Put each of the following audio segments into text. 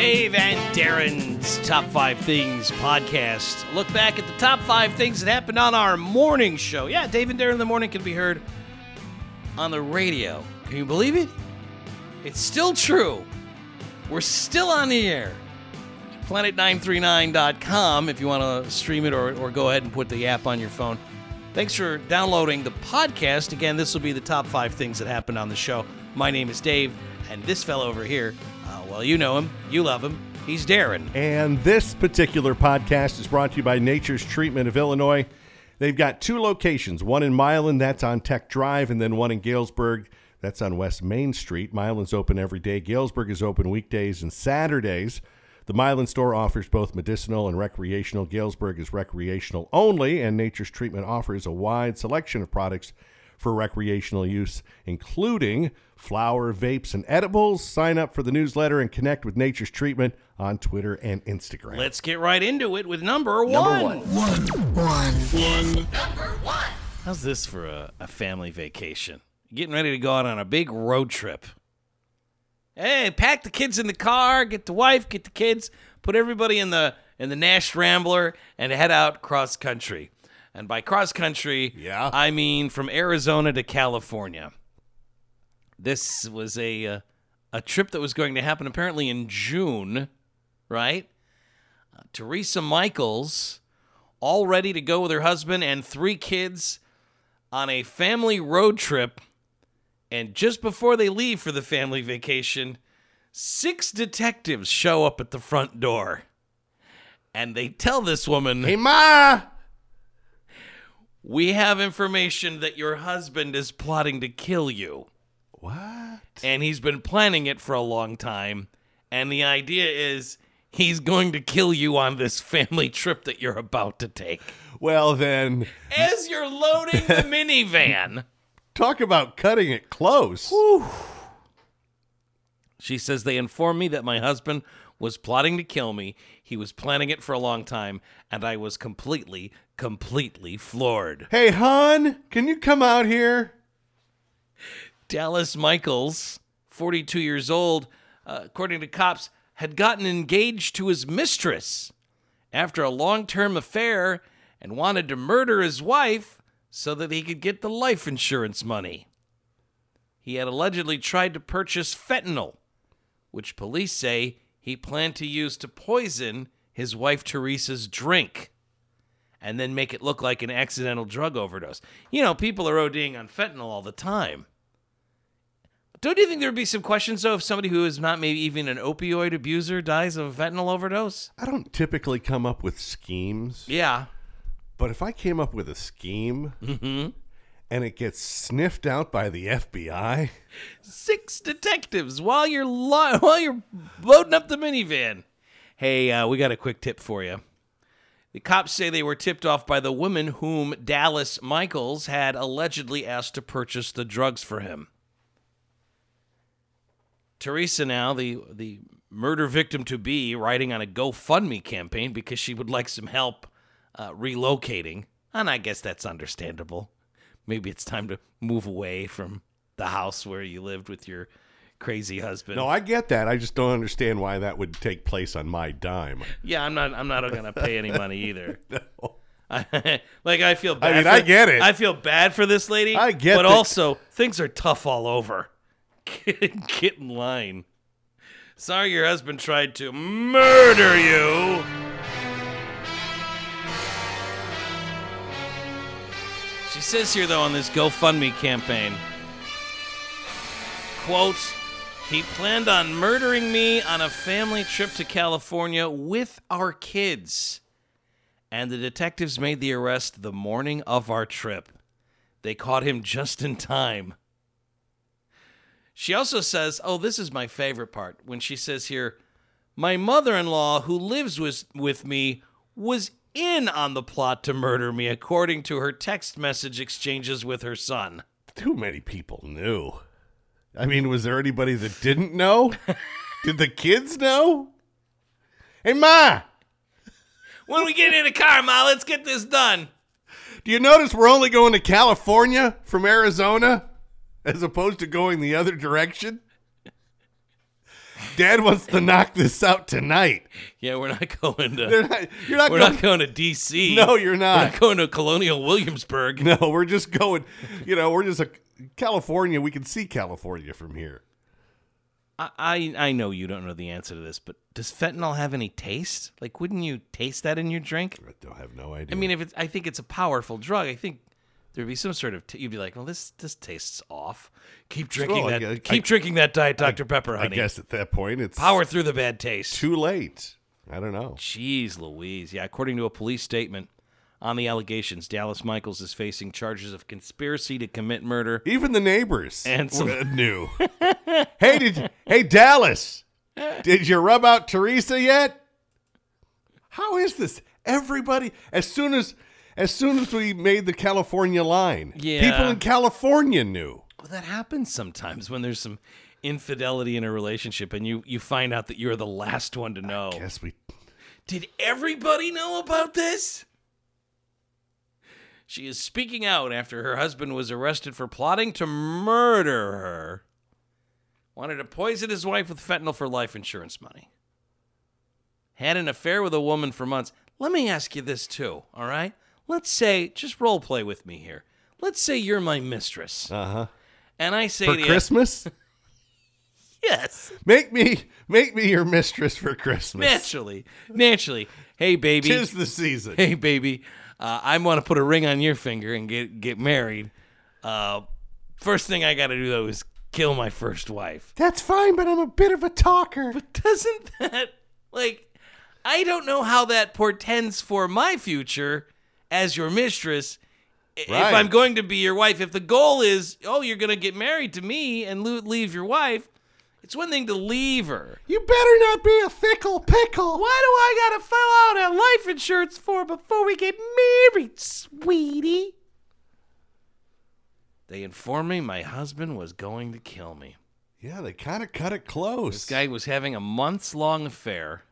Dave and Darren's Top 5 Things podcast. Look back at the top 5 things that happened on our morning show. Yeah, Dave and Darren in the morning can be heard on the radio. Can you believe it? It's still true. We're still on the air. Planet939.com if you want to stream it or, or go ahead and put the app on your phone. Thanks for downloading the podcast. Again, this will be the top five things that happened on the show. My name is Dave, and this fellow over here, well, you know him, you love him. He's Darren. And this particular podcast is brought to you by Nature's Treatment of Illinois. They've got two locations one in Milan, that's on Tech Drive, and then one in Galesburg, that's on West Main Street. Milan's open every day, Galesburg is open weekdays and Saturdays. The Milan store offers both medicinal and recreational. Galesburg is recreational only, and Nature's Treatment offers a wide selection of products for recreational use, including flower, vapes, and edibles. Sign up for the newsletter and connect with Nature's Treatment on Twitter and Instagram. Let's get right into it with number one. Number one. One. One. Number one. How's this for a, a family vacation? Getting ready to go out on a big road trip. Hey, pack the kids in the car, get the wife, get the kids, put everybody in the in the Nash Rambler, and head out cross country. And by cross country, Yeah. I mean from Arizona to California. This was a uh, a trip that was going to happen apparently in June, right? Uh, Teresa Michaels, all ready to go with her husband and three kids on a family road trip. And just before they leave for the family vacation, six detectives show up at the front door. And they tell this woman, Hey, Ma! We have information that your husband is plotting to kill you. What? And he's been planning it for a long time. And the idea is he's going to kill you on this family trip that you're about to take. Well, then, As you're loading the minivan. talk about cutting it close. She says they informed me that my husband was plotting to kill me. He was planning it for a long time, and I was completely, completely floored. Hey, hon, can you come out here? Dallas Michaels, 42 years old, uh, according to cops, had gotten engaged to his mistress after a long term affair and wanted to murder his wife so that he could get the life insurance money. He had allegedly tried to purchase fentanyl, which police say he planned to use to poison his wife Teresa's drink and then make it look like an accidental drug overdose. You know, people are ODing on fentanyl all the time. Don't you think there'd be some questions though if somebody who is not maybe even an opioid abuser dies of a fentanyl overdose? I don't typically come up with schemes, Yeah. but if I came up with a scheme and it gets sniffed out by the FBI, Six detectives while you're lo- while you're loading up the minivan. Hey, uh, we got a quick tip for you. The cops say they were tipped off by the woman whom Dallas Michaels had allegedly asked to purchase the drugs for him. Teresa now, the the murder victim to be, writing on a GoFundMe campaign because she would like some help uh, relocating, and I guess that's understandable. Maybe it's time to move away from the house where you lived with your crazy husband. no, I get that. I just don't understand why that would take place on my dime. yeah, I'm not. I'm not gonna pay any money either. No. like I feel bad. mean, for, I get it. I feel bad for this lady. I get but that- also things are tough all over. Get, in line. Sorry, your husband tried to murder you. She says here though on this GoFundMe campaign, quote. He planned on murdering me on a family trip to California with our kids and the detectives made the arrest the morning of our trip. They caught him just in time. She also says, Oh, this is my favorite part, when she says here, My mother in law, who lives with, with me, was in on the plot to murder me, according to her text message exchanges with her son. Too many people knew. I mean, was there anybody that didn't know? Did the kids know? Hey, Ma, When we get in a car, Ma, let's get this done. do you notice we're only going to California from Arizona as opposed to going the other direction? Dad wants to knock this out tonight. Yeah, we're not going to. Not, you're not we're going. not going to D.C. No, you're not. We're not. going to Colonial Williamsburg. No, we're just going. You know, we're just a California. We can see California from here. I, I I know you don't know the answer to this, but does fentanyl have any taste? Like, wouldn't you taste that in your drink? I don't have no idea. I mean, if it's, I think it's a powerful drug. I think there'd be some sort of. T- you'd be like, well, this this tastes off. Keep drinking Well, I that. guess- keep I- drinking that Diet Dr Pepper, honey. I guess at that point it's Power through the bad taste. too late. I don't know. Jeez Louise. Yeah, according to a police statement on the allegations, Dallas Michaels is facing charges of conspiracy to commit murder. Even the neighbors And some- w- knew. hey, did hey Dallas? Did you rub out Teresa yet? How is this? Everybody, as soon as as soon as we made the California line, Yeah. people in California knew. Well, that happens sometimes when there's some infidelity in a relationship and you, you find out that you're the last one to know. Guess we Did everybody know about this? She is speaking out after her husband was arrested for plotting to murder her. Wanted to poison his wife with fentanyl for life insurance money. Had an affair with a woman for months. Let me ask you this too, all right? Let's say, just role play with me here. Let's say you're my mistress. uh huh And I say for to Christmas. you, yes, make me make me your mistress for Christmas. naturally, naturally. Hey, baby. Tis the season. hey baby uh, i want to put a ring on your finger and get get married uh, first thing i gotta do though is kill my first wife That's fine, but I'm a bit of a talker. but doesn't that like i don't know how that portends for my future as your mistress Right. if i'm going to be your wife if the goal is oh you're gonna get married to me and leave your wife it's one thing to leave her You better not be a fickle pickle. Why do I gotta fill out a life insurance form before we get married, sweetie? They informed me my husband was going to kill me. Yeah, they kind of cut it close. This guy was having a months long affair.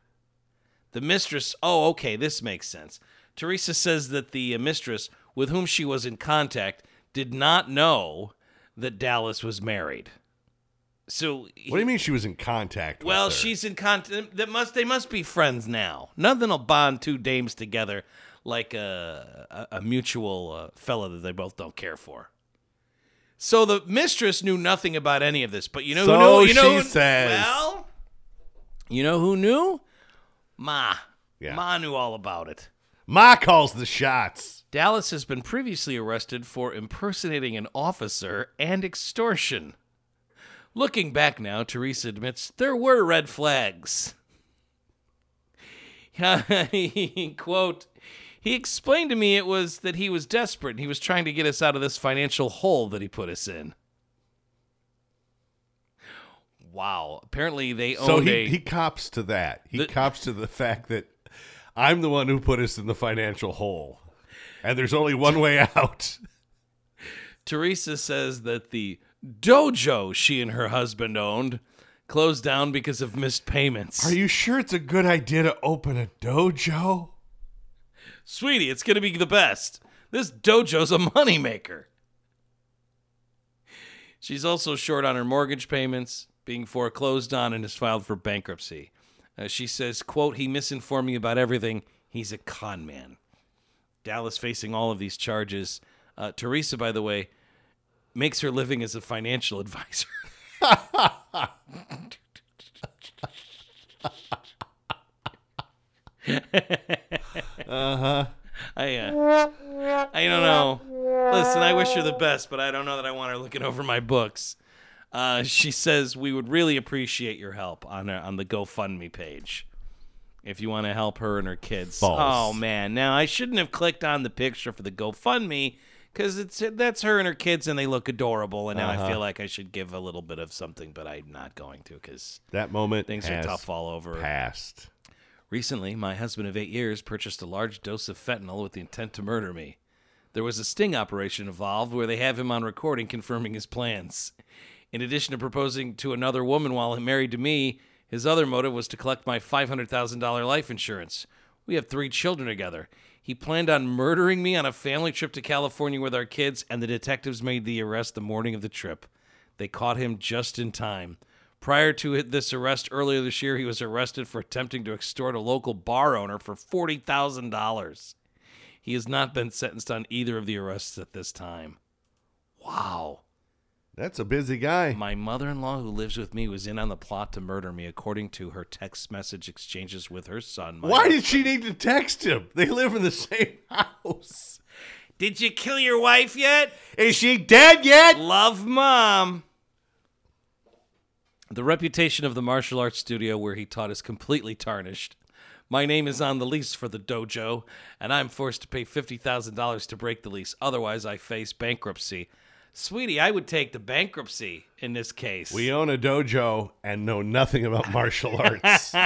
The mistress, oh, okay, this makes sense. Teresa says that the mistress with whom she was in contact did not know that Dallas was married. So What do you mean she was in contact? Well, with her? Well, she's in contact. That must they must be friends now. Nothing will bond two dames together like a a, a mutual uh, fella that they both don't care for. So the mistress knew nothing about any of this, but you know So who knew? You know she who- says. Well, you know who knew? Ma. Yeah. Ma knew all about it. Ma calls the shots. Dallas has been previously arrested for impersonating an officer and extortion. Looking back now, Teresa admits there were red flags. he, quote, he explained to me it was that he was desperate and he was trying to get us out of this financial hole that he put us in. Wow. Apparently they owned So a he, he cops to that. He The- cops to the fact that I'm the one who put us in the financial hole. And there's only one way out. Teresa says that the dojo she and her husband owned closed down because of missed payments. Are you sure it's a good idea to open a dojo? Sweetie, it's going to be the best. This dojo's a moneymaker. She's also short on her mortgage payments, being foreclosed on, and has filed for bankruptcy. Uh, she says, quote, he misinformed me about everything. He's a con man. Dallas facing all of these charges. Uh, Teresa, by the way, makes her living as a financial advisor. Uh-huh. I uh, I don't know. Listen, I wish her the best, but I don't know that I want her looking over my books. Uh, she says we would really appreciate your help on uh, on the GoFundMe page. If you want to help her and her kids. False. Oh man, now I shouldn't have clicked on the picture for the GoFundMe because it's that's her and her kids and they look adorable. And now I feel like I should give a little bit of something, but I'm not going to because That moment things are tough all over. Passed. Recently, my husband of eight years purchased a large dose of fentanyl with the intent to murder me. There was a sting operation involved where they have him on recording confirming his plans. In addition to proposing to another woman while married to me, his other motive was to collect my $500,000 life insurance. We have three children together. He planned on murdering me on a family trip to California with our kids, and the detectives made the arrest the morning of the trip. They caught him just in time. Prior to this arrest earlier this year, he was arrested for attempting to extort a local bar owner for $40,000. He has not been sentenced on either of the arrests at this time. Wow. That's a busy guy. My mother in law, who lives with me, was in on the plot to murder me, according to her text message exchanges with her son. Why did she need to text him? They live in the same house. Did you kill your wife yet? Is she dead yet? Love, mom. The reputation of the martial arts studio where he taught is completely tarnished. My name is on the lease for the dojo, and I'm forced to pay $50,000 to break the lease. Otherwise, I face bankruptcy. Sweetie, I would take the bankruptcy in this case. We own a dojo and know nothing about martial arts. we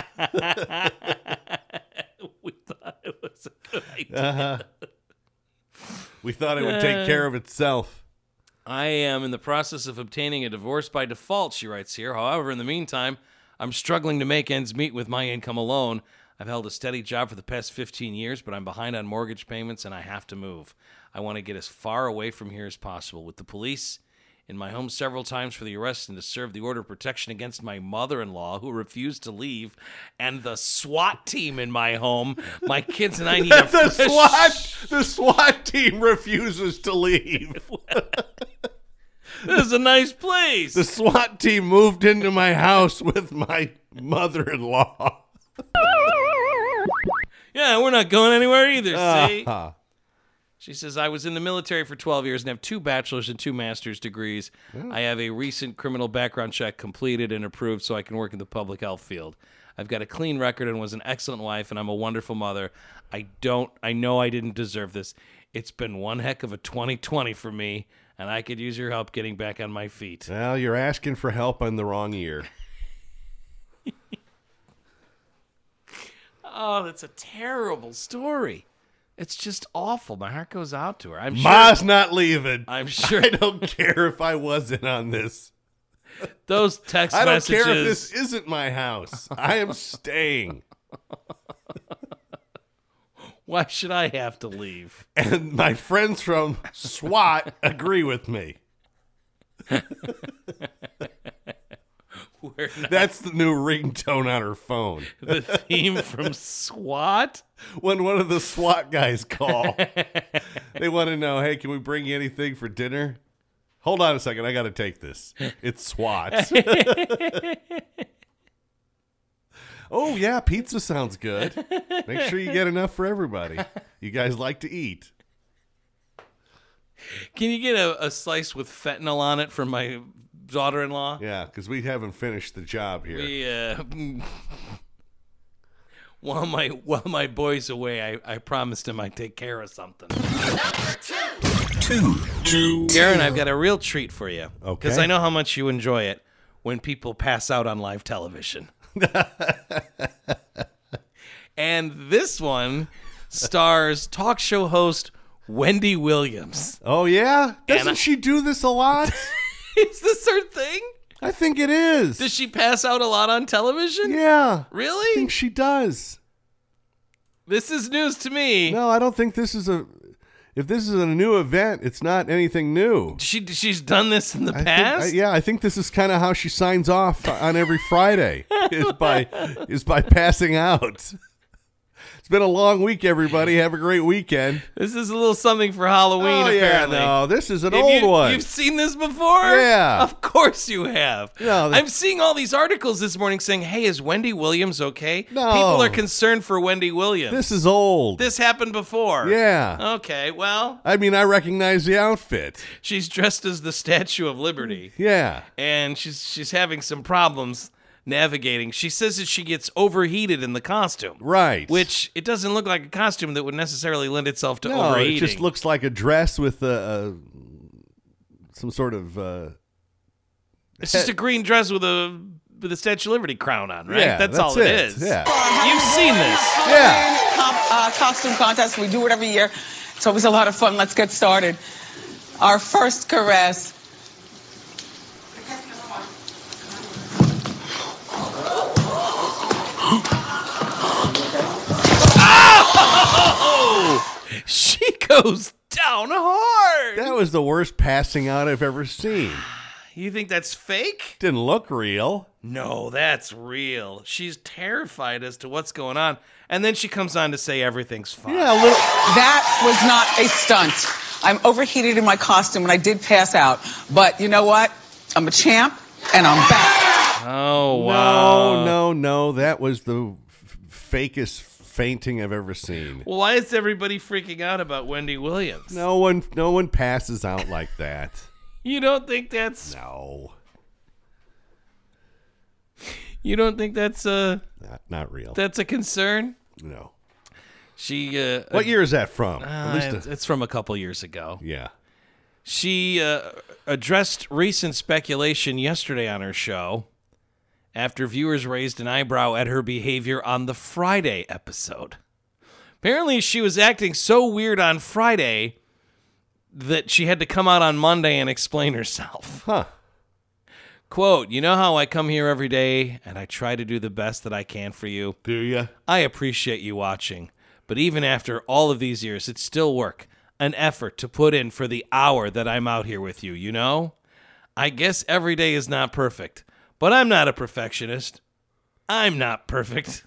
thought it was a good idea. Uh-huh. we thought it would take uh. care of itself. I am in the process of obtaining a divorce by default, she writes here. However, in the meantime, I'm struggling to make ends meet with my income alone. I've held a steady job for the past 15 years, but I'm behind on mortgage payments and I have to move. I want to get as far away from here as possible. With the police in my home several times for the arrest and to serve the order of protection against my mother in law, who refused to leave, and the SWAT team in my home, my kids and I need a the fresh- SWAT the SWAT team refuses to leave. This is a nice place. The SWAT team moved into my house with my mother-in-law. Yeah, we're not going anywhere either, see? Ah. She says, I was in the military for 12 years and have two bachelor's and two master's degrees. I have a recent criminal background check completed and approved so I can work in the public health field. I've got a clean record and was an excellent wife, and I'm a wonderful mother. I don't, I know I didn't deserve this. It's been one heck of a 2020 for me, and I could use your help getting back on my feet. Well, you're asking for help on the wrong ear. Oh, that's a terrible story. It's just awful. My heart goes out to her. I'm sure. Ma's not leaving. I'm sure I don't care if I wasn't on this. those text I don't messages. care if this isn't my house. I am staying. Why should I have to leave? And my friends from SWAT agree with me. We're not That's the new ringtone on her phone. the theme from SWAT. When one of the SWAT guys call, they want to know, hey, can we bring you anything for dinner? Hold on a second. I got to take this. It's SWAT. oh, yeah. Pizza sounds good. Make sure you get enough for everybody. You guys like to eat. Can you get a, a slice with fentanyl on it for my daughter-in-law? Yeah, because we haven't finished the job here. We, uh, while my while my boy's away, I, I promised him I'd take care of something. Two. Two. Darren, I've got a real treat for you. Okay. Because I know how much you enjoy it when people pass out on live television. and this one stars talk show host Wendy Williams. Oh, yeah? Doesn't I- she do this a lot? Is this her thing? I think it is. Does she pass out a lot on television? yeah. Really? I think she does. This is news to me. No, I don't think this is a. If this is a new event, it's not anything new. She she's done this in the I think- past. I- yeah, I think this is kind of how she signs off on every Friday is by is by passing out. It's been a long week, everybody. Have a great weekend. This is a little something for Halloween. oh yeah, apparently. no, this is an Have old you, one. You've seen this before? Yeah. Of course you have. No, the- I'm seeing all these articles this morning saying, hey, is Wendy Williams okay? No. People are concerned for Wendy Williams. This is old. This happened before. yeah. Okay, well, I mean, I recognize the outfit. she's dressed as the Statue of Liberty, Yeah. and she's she's having some problems navigating. She says that she gets overheated in the costume. Right. Which it doesn't look like a costume that would necessarily lend itself to no, overheating. it just looks like a dress with a, a some sort of uh, It's just a green dress with a with a Statue of Liberty crown on, right? Yeah, that's, that's all it it. is. Yeah. You've seen this. yeah. Uh, costume contest. We do it every year. It's always a lot of fun. Let's get started. Our first caress. She goes down hard. That was the worst passing out I've ever seen. you think that's fake? Didn't look real. No, that's real. She's terrified as to what's going on. And then she comes on to say everything's fine. Yeah, a little. That was not a stunt. I'm overheated in my costume and I did pass out. But you know what? I'm a champ and I'm back. Oh, wow. No, no, no. That was the f- fakest fainting I've ever seen. Well, why is everybody freaking out about Wendy Williams? No one, no one passes out like that. You don't think that's No, you don't think that's a not, not real. that's a concern? no. She uh What year is that from? uh, At least, it's, a, it's from a couple years ago. yeah. She uh, addressed recent speculation yesterday on her show after viewers raised an eyebrow at her behavior on the Friday episode. Apparently, she was acting so weird on Friday that she had to come out on Monday and explain herself. Huh. Quote, You know how I come here every day and I try to do the best that I can for you? Do you? I appreciate you watching, but even after all of these years, it's still work, an effort to put in for the hour that I'm out here with you, you know? I guess every day is not perfect, but I'm not a perfectionist. I'm not perfect.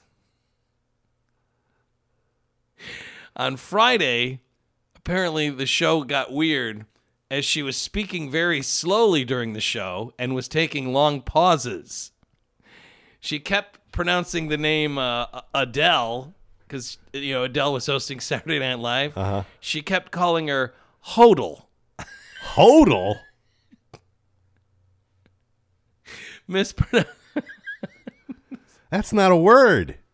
On Friday, apparently the show got weird as she was speaking very slowly during the show and was taking long pauses she kept pronouncing the name uh, Adele because you know Adele was hosting Saturday Night Live. Uh-huh. She kept calling her Hodel. Hodel. Mispronoun- That's not a word.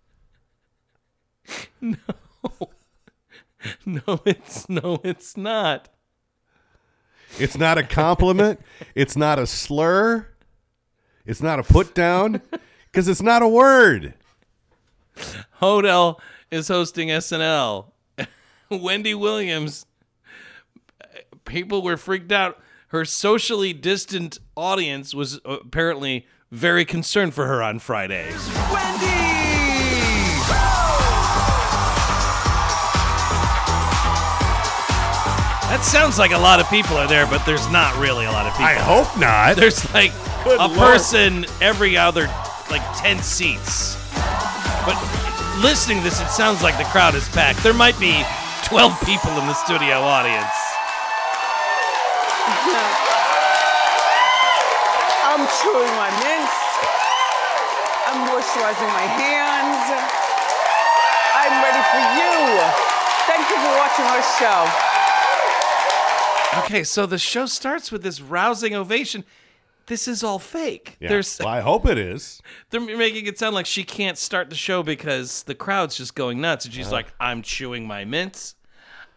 no, it's no, it's not. It's not a compliment. it's not a slur. It's not a put down because it's not a word. Hodel is hosting SNL. Wendy Williams. People were freaked out. Her socially distant audience was uh, apparently very concerned for her on Friday. That sounds like a lot of people are there, but there's not really a lot of people. I hope not. There's like Good a Lord. person every other like 10 seats. But listening to this, it sounds like the crowd is packed. There might be 12 people in the studio audience. I'm chewing my mints. I'm moisturizing my hands. I'm ready for you. Thank you for watching our show. Okay, so the show starts with this rousing ovation. This is all fake. Yeah. There's Well, I hope it is. they're making it sound like she can't start the show because the crowd's just going nuts and she's Uh-huh. like, "I'm chewing my mints.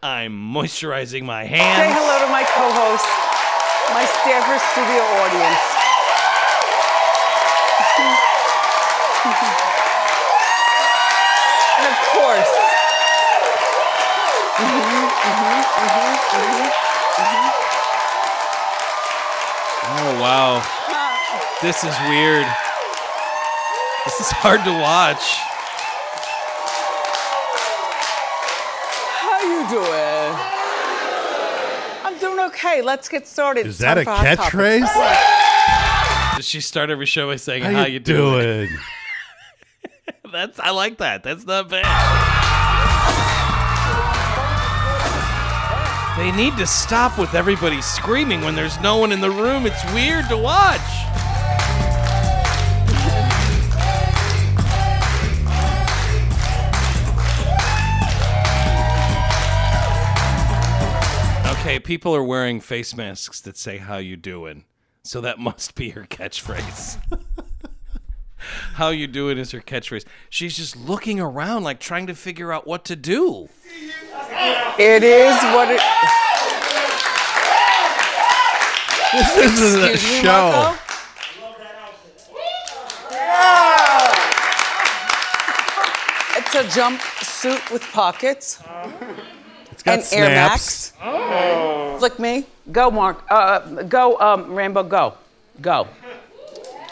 I'm moisturizing my hands. Say hello to my co-host, my Stanford studio audience. and of course, Oh wow. This is weird. This is hard to watch. Okay. Let's get started. Is that a Time for Hot catchphrase? Does she start every show by saying, How, "How, you, you doing?" doing? That's I like that. That's not bad. They need to stop with everybody screaming when there's no one in the room. It's weird to watch. Okay, people are wearing face masks that say "How you doing," so that must be her catchphrase. How you doing is her catchphrase. She's just looking around, like trying to figure out what to do. It is what it. This is a Excuse me, show. Marco? It's a jumpsuit with pockets It's got and Air snaps. Max. Flick me. Go, Mark. Uh, go, um, Rambo. Go. Go.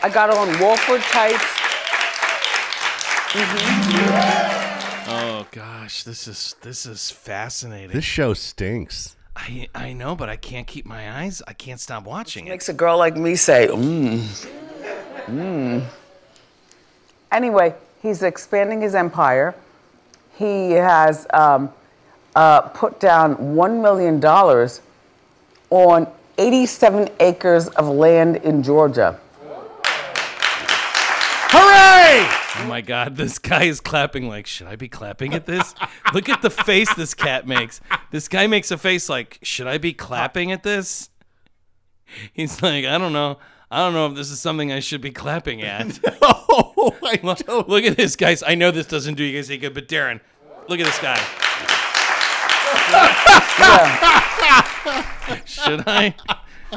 I got on Wolford tights. Oh gosh, this is this is fascinating. This show stinks. I I know, but I can't keep my eyes. I can't stop watching it. Makes a girl like me say, mmm. Mmm. Anyway, he's expanding his empire. He has um, uh, put down $1 million on 87 acres of land in Georgia. Hooray! Oh my god, this guy is clapping like, should I be clapping at this? Look at the face this cat makes. This guy makes a face like, should I be clapping at this? He's like, I don't know. I don't know if this is something I should be clapping at. Oh, I look, don't. look at this, guys. I know this doesn't do you guys any good, but Darren, look at this guy. Should I?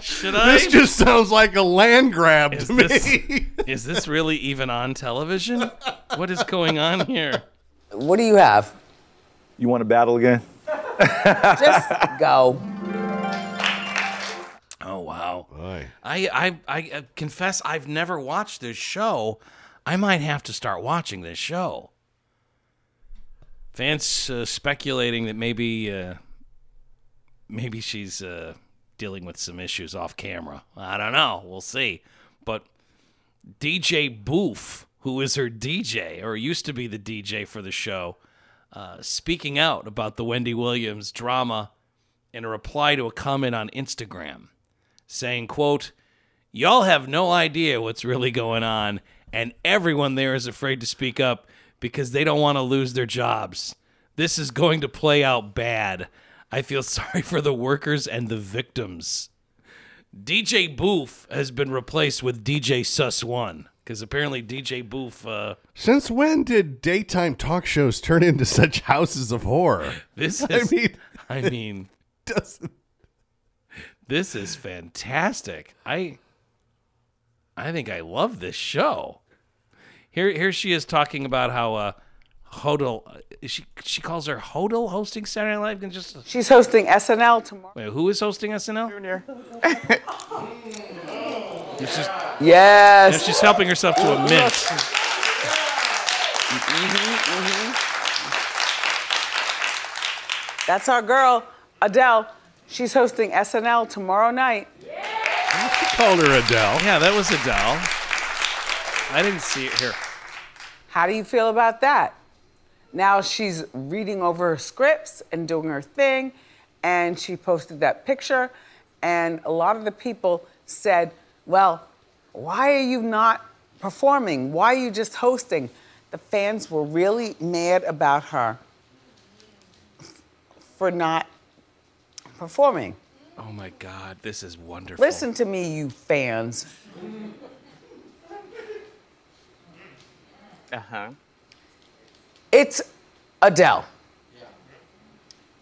Should I? This just sounds like a land grab Is to me. this- Is this really even on television? What is going on here? What do you have? You want to battle again? Just go. Oh wow. Boy. I, I I uh, confess I've never watched this show. I might have to start watching this show. Fans uh, speculating that maybe uh, maybe she's uh, dealing with some issues off camera. I don't know. We'll see. But DJ Boof, who is her DJ or used to be the DJ for the show, uh, speaking out about the Wendy Williams drama in a reply to a comment on Instagram saying, quote, Y'all have no idea what's really going on, and everyone there is afraid to speak up because they don't want to lose their jobs. This is going to play out bad. I feel sorry for the workers and the victims. DJ Boof has been replaced with DJ Suss One because apparently DJ Boof, uh, Since when did daytime talk shows turn into such houses of horror? this I mean, I mean, doesn't. this is fantastic. I I think I love this show. Here here she is talking about how uh Hodel uh, she she calls her Hodel hosting Saturday Night Live and just uh, She's hosting SNL tomorrow. wait, who is hosting SNL? Junior. It's just, Yes. she's helping herself to a mint. Mm-hmm, mm-hmm. That's our girl, Adele. She's hosting SNL tomorrow night. Called her Adele. Yeah, that was Adele. I didn't see it here. How do you feel about that? Now she's reading over her scripts and doing her thing, and she posted that picture. And a lot of the people said, Well, why are you not performing? Why are you just hosting? The fans were really mad about her for not performing. Oh my god, this is wonderful. Listen to me, you fans. Uh huh. It's Adele.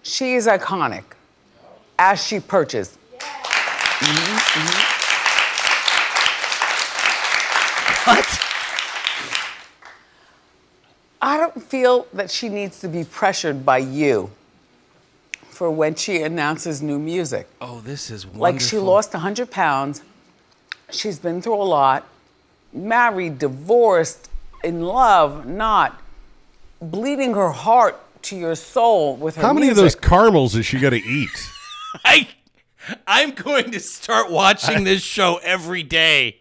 She is iconic, as she purchased. What? I don't feel that she needs to be pressured by you for when she announces new music. Oh, this is wonderful. Like she lost 100 pounds. She's been through a lot. Married, divorced, in love, not. Bleeding her heart to your soul with her How many of those caramels is she going to eat? I I'm going to start watching this show every day.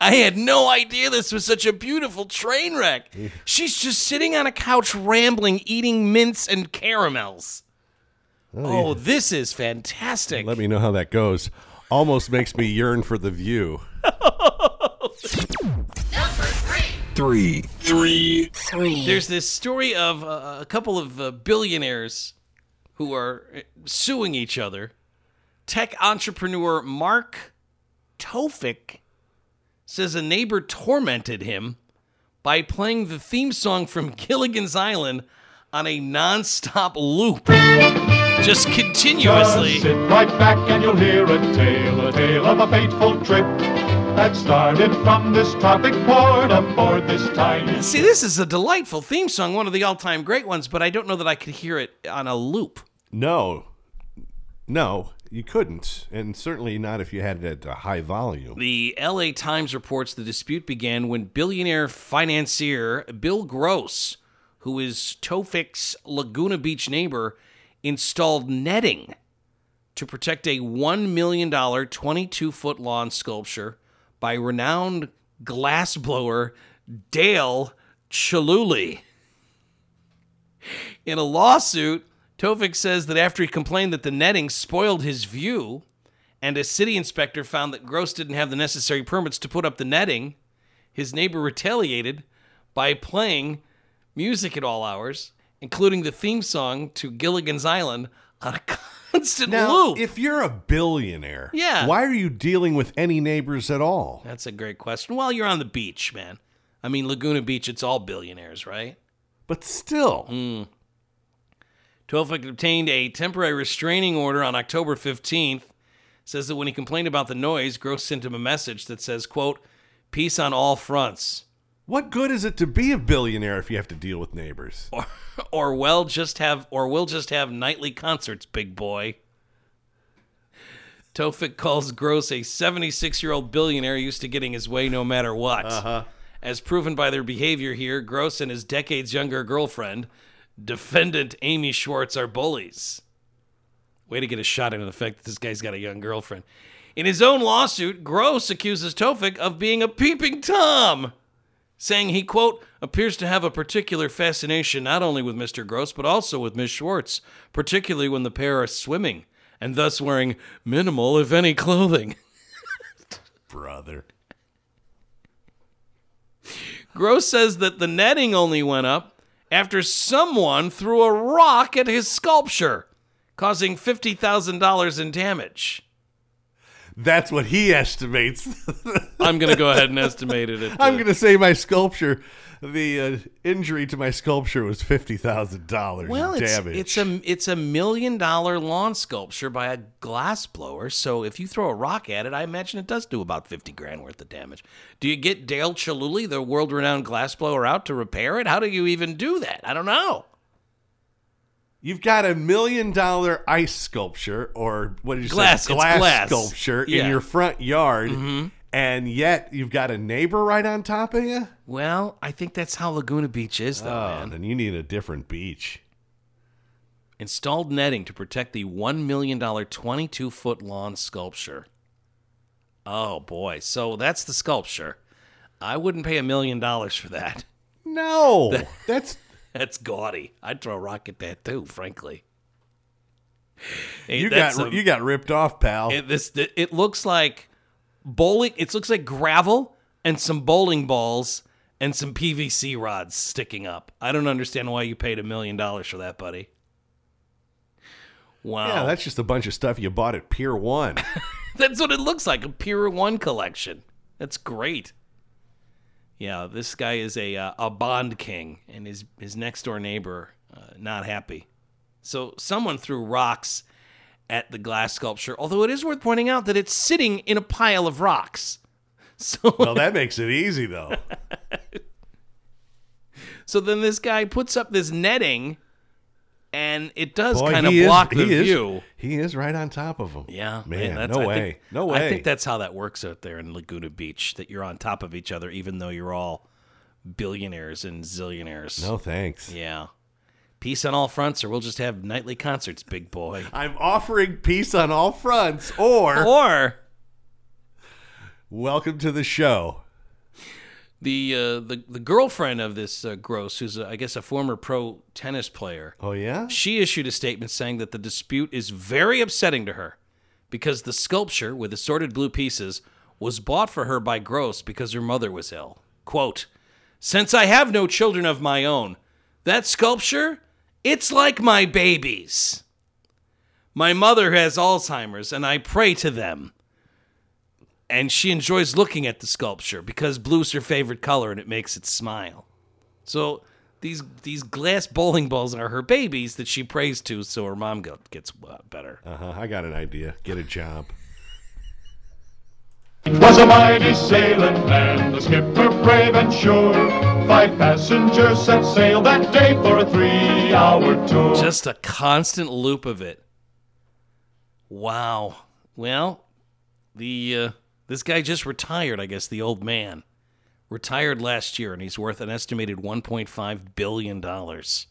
I had no idea this was such a beautiful train wreck. She's just sitting on a couch rambling, eating mints and caramels. Oh, oh this is fantastic. Let me know how that goes. Almost makes me yearn for the view. Three. Three. There's this story of uh, a couple of uh, billionaires who are uh, suing each other. Tech entrepreneur Mark Towfiq says a neighbor tormented him by playing the theme song from Gilligan's Island on a non-stop loop. Just continuously. Just sit right back and you'll hear a tale, a tale of a fateful trip that started from this tropic port aboard this tiny See, this is a delightful theme song, one of the all-time great ones, but I don't know that I could hear it on a loop. No. No, you couldn't. And certainly not if you had it at a high volume. The LA Times reports the dispute began when billionaire financier Bill Gross, who is Towfiq's Laguna Beach neighbor, installed netting to protect a $1 million 22 foot lawn sculpture by renowned glassblower Dale Chihuly. In a lawsuit, Towfiq says that after he complained that the netting spoiled his view, and a city inspector found that Gross didn't have the necessary permits to put up the netting, his neighbor retaliated by playing music at all hours, including the theme song to Gilligan's Island a constant Now, loop. if you're a billionaire, Yeah. why are you dealing with any neighbors at all? That's a great question. Well, you're on the beach, man. I mean, Laguna Beach, it's all billionaires, right? But still, Mm. Towfiq obtained a temporary restraining order on October 15th. Says that when he complained about the noise, Gross sent him a message that says, quote, peace on all fronts. What good is it to be a billionaire if you have to deal with neighbors? Or, or well just have or we'll just have nightly concerts, big boy. Towfiq calls Gross a 76 year old billionaire used to getting his way no matter what. Uh-huh. As proven by their behavior here, Gross and his decades younger girlfriend, defendant Amy Schwartz, are bullies. Way to get a shot into the fact that this guy's got a young girlfriend. In his own lawsuit, Gross accuses Towfiq of being a peeping Tom saying he, quote, appears to have a particular fascination not only with Mr. Gross, but also with Miss Schwartz, particularly when the pair are swimming and thus wearing minimal, if any, clothing. Brother. Gross says that the netting only went up after someone threw a rock at his sculpture, causing $50,000 in damage. That's what he estimates. I'm going to go ahead and estimate it at I'm going to say my sculpture, the uh, injury to my sculpture was $50,000 Well, it's, damage. it's a it's a million dollar lawn sculpture by a glass blower. So if you throw a rock at it, I imagine it does do about fifty grand worth of damage. Do you get Dale Chihuly, the world renowned glass blower, out to repair it? How do you even do that? I don't know. You've got a million dollar ice sculpture, or what did you Glass, say? Glass, glass. sculpture Yeah. Mm-hmm. in your front yard, and yet you've got a neighbor right on top of you? Well, I think that's how Laguna Beach is, though, Oh, man. then you need a different beach. Installed netting to protect the one million dollar twenty two foot lawn sculpture. Oh boy, so that's the sculpture. I wouldn't pay a million dollars for that. No, that's That's gaudy. I'd throw a rock at that too, frankly. Hey, you got a- you got ripped off, pal. it, this it looks like bowling. It looks like gravel and some bowling balls and some PVC rods sticking up. I don't understand why you paid a million dollars for that, buddy. Wow, yeah, that's just a bunch of stuff you bought at Pier One. That's what it looks like a Pier One collection. That's great. Yeah, this guy is a uh, a Bond king, and his his next door neighbor uh, not happy. So someone threw rocks at the glass sculpture. Although it is worth pointing out that it's sitting in a pile of rocks. So well, that makes it easy though. so then this guy puts up this netting, and it does kind of is- block the he is- view. He is right on top of him. Yeah, man, that's- no I way, think- no way. I think that's how that works out there in Laguna Beach. That you're on top of each other, even though you're all billionaires and zillionaires. no thanks. Yeah. Peace on all fronts, or we'll just have nightly concerts, big boy. I'm offering peace on all fronts, or Or welcome to the show. The uh, the the girlfriend of this uh, Gross, who's uh, I guess a former pro tennis player, Oh yeah, she issued a statement saying that the dispute is very upsetting to her because the sculpture with assorted blue pieces was bought for her by Gross because her mother was ill. Quote, Since I have no children of my own, that sculpture, it's like my babies. My mother has Alzheimer's and I pray to them. And she enjoys looking at the sculpture because blue's her favorite color and it makes it smile. So these these glass bowling balls are her babies that she prays to, so her mom go- gets uh, better. uh huh. I got an idea. Get a job. was a mighty sailing man, the skipper brave and sure. Five passengers set sail that day for a three-hour tour. Just a constant loop of it. Wow. Well, the uh, this guy just retired. I guess the old man retired last year, and he's worth an estimated 1.5 billion dollars.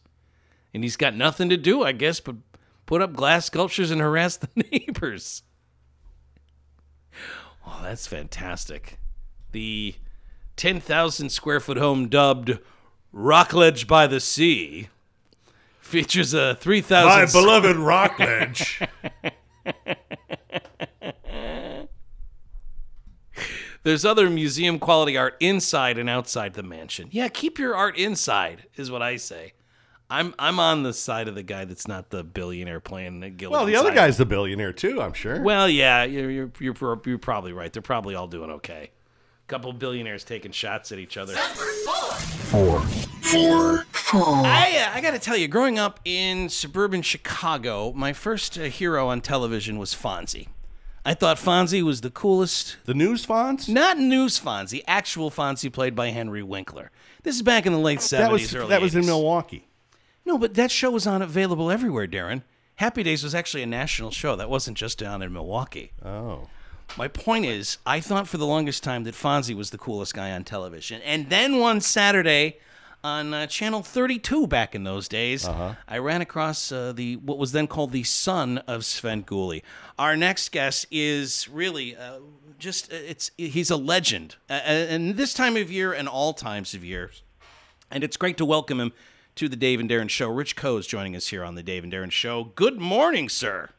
And he's got nothing to do, I guess, but put up glass sculptures and harass the neighbors. Oh, that's fantastic. The 10,000 square foot home dubbed Rockledge by the Sea features a 3,000 My beloved Rockledge. There's other museum quality art inside and outside the mansion. Yeah, keep your art inside is what I say. I'm I'm on the side of the guy that's not the billionaire playing the Gilligan's well, the other guy's the billionaire too, I'm sure. Well, yeah, you're you're you're, you're probably right. They're probably all doing okay. A couple billionaires taking shots at each other. Four. Four. I, uh, I got to tell you, growing up in suburban Chicago, my first uh, hero on television was Fonzie. I thought Fonzie was the coolest. the news fonts? Not news Fonzie, actual Fonzie played by Henry Winkler. This is back in the late 70s, that was early that was in Milwaukee. No, but that show was on available everywhere, Darren. Happy Days was actually a national show. That wasn't just down in Milwaukee. Oh. My point is, I thought for the longest time that Fonzie was the coolest guy on television. And then one Saturday on uh, Channel 32 back in those days, I ran across uh, the what was then called the son of Svengoolie. Our next guest is really uh, just uh, it's he's a legend. Uh, and this time of year and all times of years. And it's great to welcome him to the Dave and Darren Show. Rich Koz is joining us here on the Dave and Darren Show. Good morning, sir.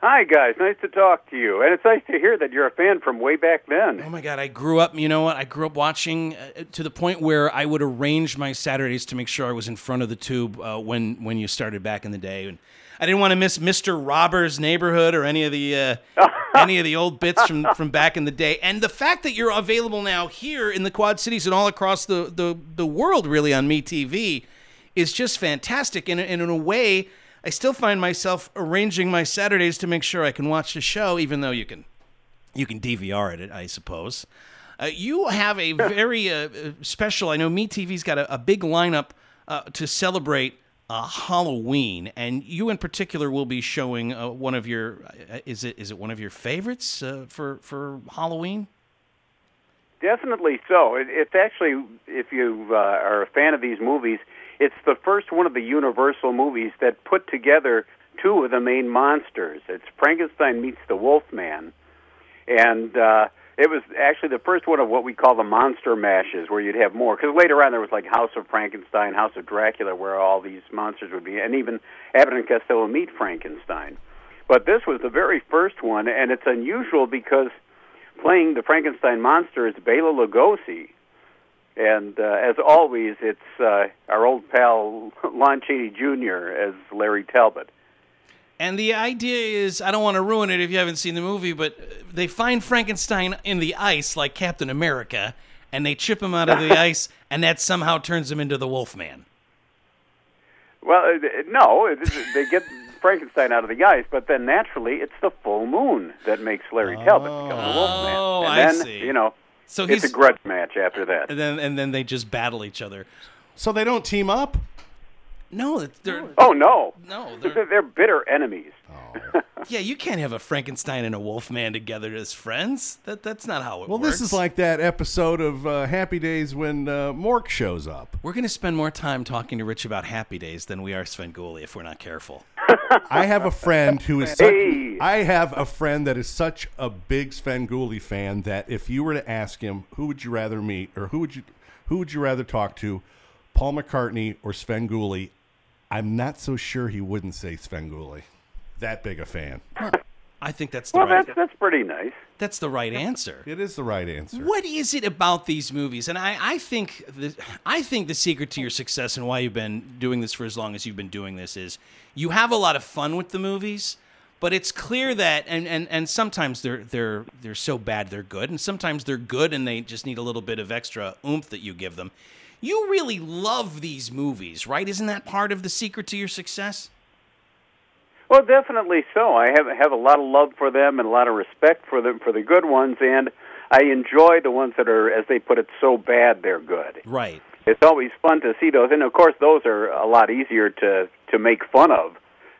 Hi, guys. Nice to talk to you. And it's nice to hear that you're a fan from way back then. Oh my God, I grew up, you know what? I grew up watching uh, to the point where I would arrange my Saturdays to make sure I was in front of the tube uh, when when you started back in the day. And I didn't want to miss Mr. Robber's Neighborhood or any of the uh, any of the old bits from, from back in the day. And the fact that you're available now here in the Quad Cities and all across the, the, the world really on MeTV is just fantastic. And, and in a way, I still find myself arranging my Saturdays to make sure I can watch the show, even though you can you can DVR it, I suppose. Uh, you have a very uh, uh, special. I know MeTV's got a, a big lineup uh, to celebrate uh, Halloween, and you in particular will be showing uh, one of your. Uh, is it is it one of your favorites uh, for for Halloween? Definitely so. It, it's actually, if you uh, are a fan of these movies, it's the first one of the Universal movies that put together two of the main monsters. It's Frankenstein meets the Wolfman, and uh, it was actually the first one of what we call the monster mashes, where you'd have more. Because later on there was like House of Frankenstein, House of Dracula, where all these monsters would be, and even Abbott and Costello meet Frankenstein. But this was the very first one, and it's unusual because playing the Frankenstein monster is Bela Lugosi. And uh, as always, it's uh, our old pal Lon Chaney Jr. as Larry Talbot. And the idea is, I don't want to ruin it if you haven't seen the movie, but they find Frankenstein in the ice like Captain America, and they chip him out of the ice, and that somehow turns him into the Wolfman. Well, uh, no, they get Frankenstein out of the ice, but then naturally it's the full moon that makes Larry Talbot become the Wolfman. Oh, and I then, see. you know, So it's he's a grudge match after that. and then and then they just battle each other. So they don't team up? No, they're Oh no, no, they're, they're, they're bitter enemies. yeah. You can't have a Frankenstein and a Wolfman together as friends. That that's not how it Well, works. Well, this is like that episode of uh, Happy Days when uh, Mork shows up. we're gonna spend more time talking to Rich about Happy Days than we are Sven Svengoolie if we're not careful. I have a friend who is such, Hey. I have a friend that is such a big Svengoolie fan that if you were to ask him who would you rather meet or who would you who would you rather talk to, Paul McCartney or Svengoolie, I'm not so sure he wouldn't say Svengoolie. That big a fan. I think that's the Well, right that's that's pretty nice. that's the right answer. It is the right answer. What is it about these movies? And I, I think the, I think the secret to your success and why you've been doing this for as long as you've been doing this is you have a lot of fun with the movies, but it's clear that and, and, and sometimes they're they're they're so bad they're good, and sometimes they're good and they just need a little bit of extra oomph that you give them. You really love these movies, right? Isn't that part of the secret to your success? Well, definitely so. I have have a lot of love for them and a lot of respect for them for the good ones, and I enjoy the ones that are, as they put it, so bad they're good. Right. It's always fun to see those, and of course, those are a lot easier to to make fun of,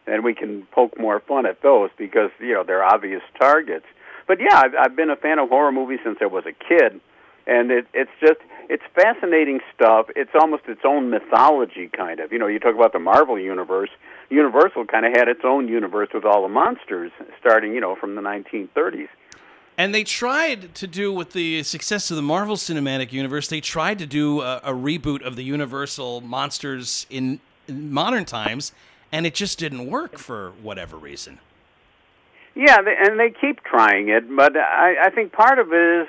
and we can poke more fun at those because you know they're obvious targets. But yeah, I've, I've been a fan of horror movies since I was a kid, and it, it's just it's fascinating stuff. It's almost its own mythology, kind of. You know, you talk about the Marvel universe. Universal kind of had its own universe with all the monsters, starting you know from the 1930s. And they tried to do with the success of the Marvel Cinematic Universe. They tried to do a, a reboot of the Universal monsters in, in modern times, and it just didn't work for whatever reason. Yeah, they, and they keep trying it, but I, I think part of it is,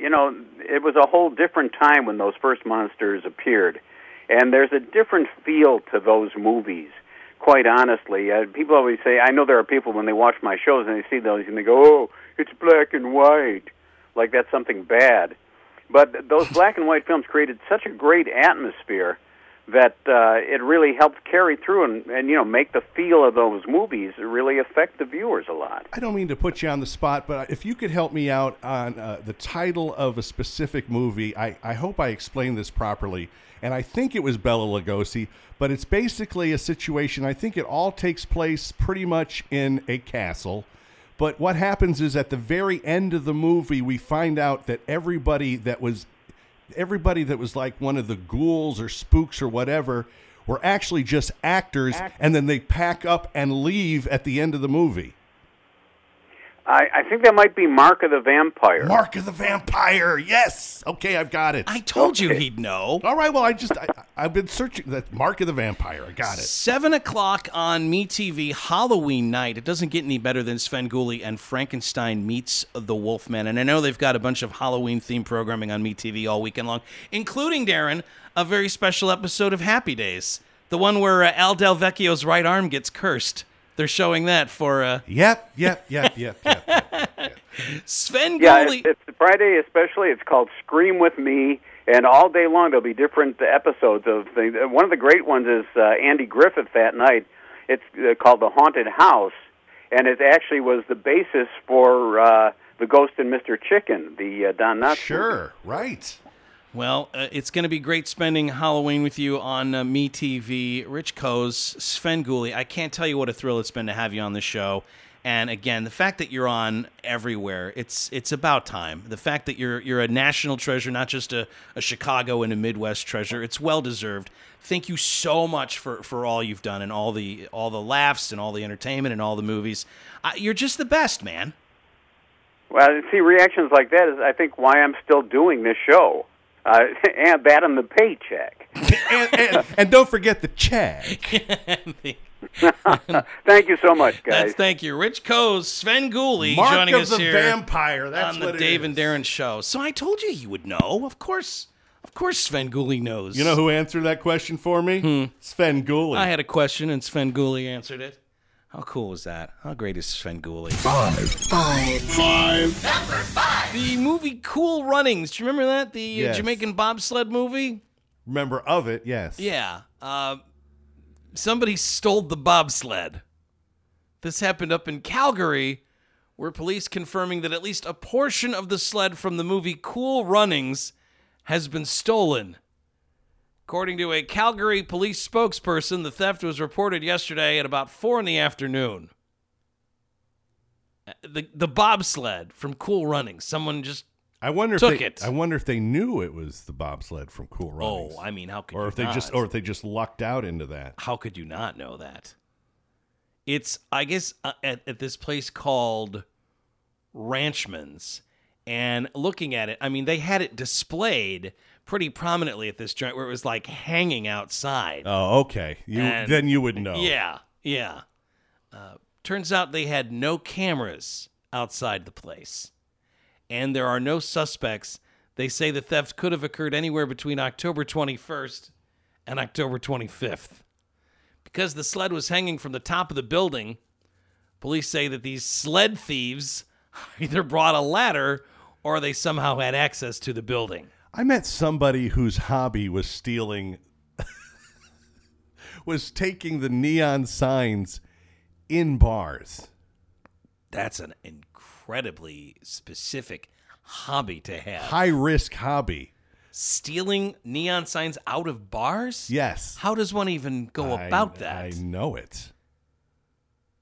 you know, it was a whole different time when those first monsters appeared, and there's a different feel to those movies. Quite honestly, uh, people always say, I know there are people when they watch my shows and they see those and they go, "Oh, it's black and white," like that's something bad. But those black and white films created such a great atmosphere that uh, it really helped carry through and, and you know make the feel of those movies really affect the viewers a lot. I don't mean to put you on the spot, but if you could help me out on uh, the title of a specific movie, I, I hope I explained this properly. And I think it was Bela Lugosi, but it's basically a situation. I think it all takes place pretty much in a castle. But what happens is at the very end of the movie, we find out that everybody that was everybody that was like one of the ghouls or spooks or whatever were actually just actors, and then they pack up and leave at the end of the movie. I, I think that might be Mark of the Vampire. Mark of the Vampire. Yes. Okay, I've got it. I told you he'd know. All right. Well, I just I, I've been searching that Mark of the Vampire. I got it. Seven o'clock on MeTV Halloween night. It doesn't get any better than Sven Svengoolie and Frankenstein meets the Wolfman. And I know they've got a bunch of Halloween themed programming on MeTV all weekend long, including Darren a very special episode of Happy Days, the one where uh, Al Del Vecchio's right arm gets cursed. They're showing that for uh, Yep. Yep. Yep. Yep. Yep. Sven Yeah, Gooley. it's, it's Friday especially. It's called Scream with Me, and all day long there'll be different episodes of things. One of the great ones is uh, Andy Griffith that night. It's uh, called The Haunted House, and it actually was the basis for uh, the Ghost and Mr. Chicken, the uh, Don Knotts. movie. sure. Right. Well, uh, it's going to be great spending Halloween with you on uh, MeTV. Rich Koz, Sven Gooley. I can't tell you what a thrill it's been to have you on the show. And again, the fact that you're on everywhere, it's it's about time. The fact that you're you're a national treasure, not just a, a Chicago and a Midwest treasure, it's well deserved. Thank you so much for, for all you've done and all the all the laughs and all the entertainment and all the movies. You're just the best, man. Well, see, reactions like that is, I think, why I'm still doing this show. Uh, and that and the paycheck. And, and, and don't forget the check. Thank you so much, guys. That's thank you, Rich Koz, Sven Gooley, Mark joining of us the here. Vampire. That's on the what it Dave is. and Darren show. So I told you he would know. Of course, of course, Svengoolie knows. You know who answered that question for me? Svengoolie. I had a question and Svengoolie answered it. How cool was that? How great is Svengoolie? Five. Five. Five. The movie Cool Runnings. Do you remember that? The uh, Yes. Jamaican bobsled movie? Remember of it? Yes. Yeah. Uh, somebody stole the bobsled. This happened up in Calgary, where police confirming that at least a portion of the sled from the movie Cool Runnings has been stolen. According to a Calgary police spokesperson, the theft was reported yesterday at about 4 in the afternoon. Uh, The, the bobsled from Cool Runnings. Someone just. I wonder if they, it. I wonder if they knew it was the bobsled from Cool Runnings. Oh, I mean, how could or you if they just or if they just lucked out into that. how could you not know that? It's, I guess, uh, at, at this place called Ranchman's. And looking at it, I mean, they had it displayed pretty prominently at this joint where it was like hanging outside. Oh, okay. You And- then you would know. Yeah, yeah. Uh, turns out they had no cameras outside the place. And there are no suspects. They say the theft could have occurred anywhere between October 21st and October 25th. Because the sled was hanging from the top of the building, police say that these sled thieves either brought a ladder or they somehow had access to the building. I met somebody whose hobby was stealing was taking the neon signs in bars. That's an incredibly specific hobby to have. High risk hobby. stealing neon signs out of bars? Yes. How does one even go I- about that? I know it.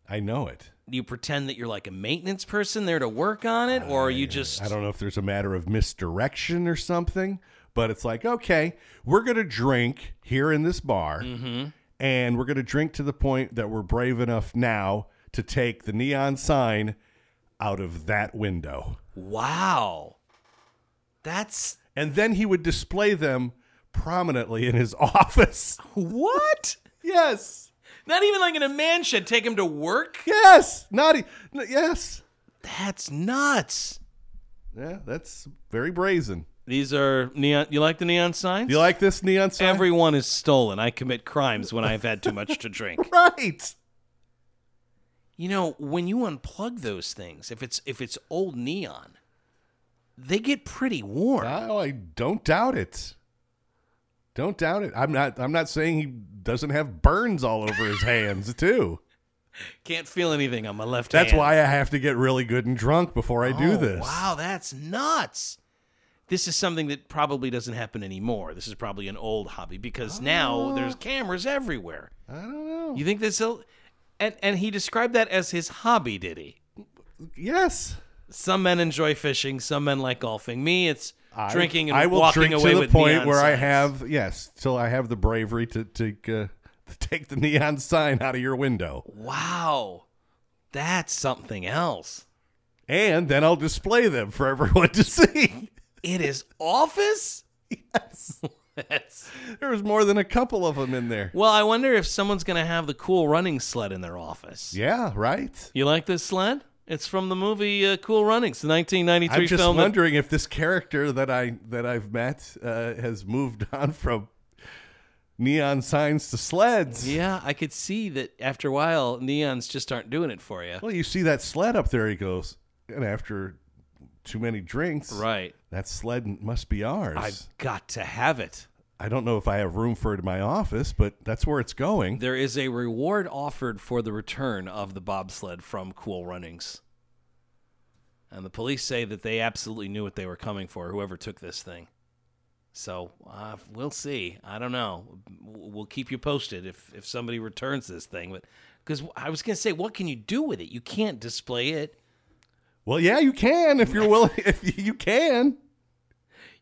I know it. Do you pretend that you're like a maintenance person there to work on it, or are you just? I don't know if there's a matter of misdirection or something, but it's like, okay, we're going to drink here in this bar, Mm-hmm. and we're going to drink to the point that we're brave enough now to take the neon sign out of that window. Wow. That's And then he would display them prominently in his office. what? yes. Not even like in a man shed. Take him to work? Yes. Not e- n- yes. That's nuts. Yeah, that's very brazen. These are neon. You like the neon signs? You like this neon sign? Everyone is stolen. I commit crimes when I've had too much to drink. right. You know, when you unplug those things, if it's if it's old neon, they get pretty warm. Oh, I don't doubt it. Don't doubt it. I'm not. I'm not saying he doesn't have burns all over his hands too. Can't feel anything on my left That's hand. why I have to get really good and drunk before I do Oh, this. Wow, that's nuts. This is something that probably doesn't happen anymore. This is probably an old hobby because now oh. there's cameras everywhere. I don't know. You think this? And and he described that as his hobby, did he? yes. Some men enjoy fishing. Some men like golfing. Me, it's I- drinking and I will walking drink away to the with point where I have yes, till I have the bravery to take uh, to take the neon sign out of your window, Wow, that's something else. and then I'll display them for everyone to see. It is office. yes, That's there was more than a couple of them in there. well. I wonder if someone's gonna have the cool running sled in their office. Yeah, right. You like this sled? It's from the movie uh, Cool Runnings, the 1993 I'm just film. wondering if this character that I that I've met uh, has moved on from neon signs to sleds. yeah, I could see that after a while, neons just aren't doing it for you. Well, you see that sled up there. He goes, and after too many drinks, Right. That sled must be ours. I've got to have it. I don't know if I have room for it in my office, but that's where it's going. There is a reward offered for the return of the bobsled from Cool Runnings. And the police say that they absolutely knew what they were coming for, whoever took this thing. So uh, we'll see. I don't know. We'll keep you posted if, if somebody returns this thing. But because I was going to say, what can you do with it? You can't display it. Well, yeah, you can if you're willing. if you can,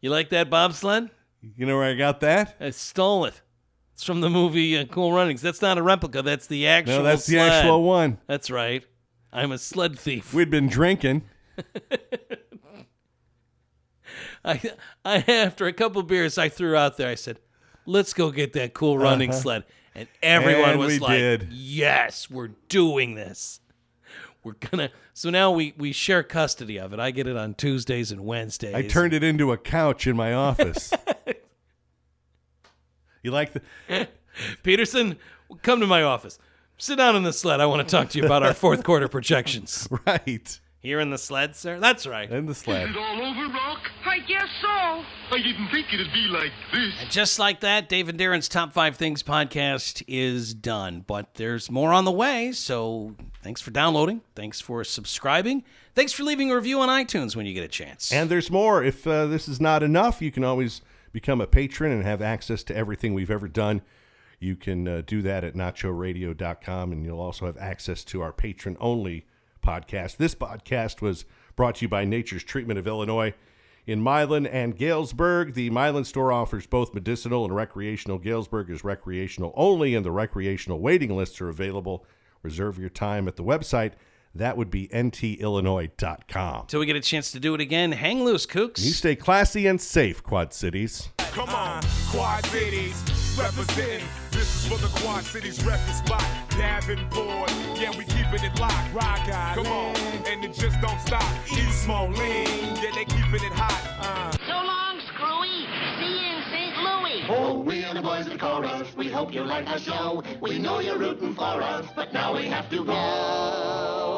You like that bobsled? You know where I got that. I stole it. It's from the movie uh, Cool Runnings. That's not a replica. That's the actual. No, that's the actual one. That's right. I'm a sled thief. We'd been drinking. I, I after a couple beers, I threw out there. I said, "Let's go get that cool running sled," and everyone Uh-huh. And was like, did. "Yes, we're doing this. We're gonna." So now we we share custody of it. I get it on Tuesdays and Wednesdays. I turned it into a couch in my office. you like the? Peterson, come to my office. Sit down in the sled. I want to talk to you about our fourth quarter projections. Right. Here in the sled, sir. That's right. In the sled. Is it all over, Rock? I guess so. I didn't think it'd be like this. And just like that, David Darren's Top 5 Things podcast is done. But there's more on the way, so thanks for downloading. Thanks for subscribing. Thanks for leaving a review on iTunes when you get a chance. And there's more. If uh, this is not enough, you can always become a patron and have access to everything we've ever done. You can uh, do that at nachoradio.com, and you'll also have access to our patron only podcast. This podcast was brought to you by Nature's Treatment of Illinois. In Milan and Galesburg, the Milan store offers both medicinal and recreational. Galesburg is recreational only, and the recreational waiting lists are available. Reserve your time at the website. That would be ntillinois.com. Till we get a chance to do it again, hang loose, kooks. You stay classy and safe, Quad Cities. Come on, Quad Cities, representing. This is for the Quad Cities record spot. Davenport, yeah, we keeping it locked. Rock guys, come on, and it just don't stop. East Moline, yeah, they keeping it hot. Uh. So long, Screwy. See you in St. Louis. Oh, we are the boys of the chorus. We hope you like our show. We know you're rooting for us, but now we have to go.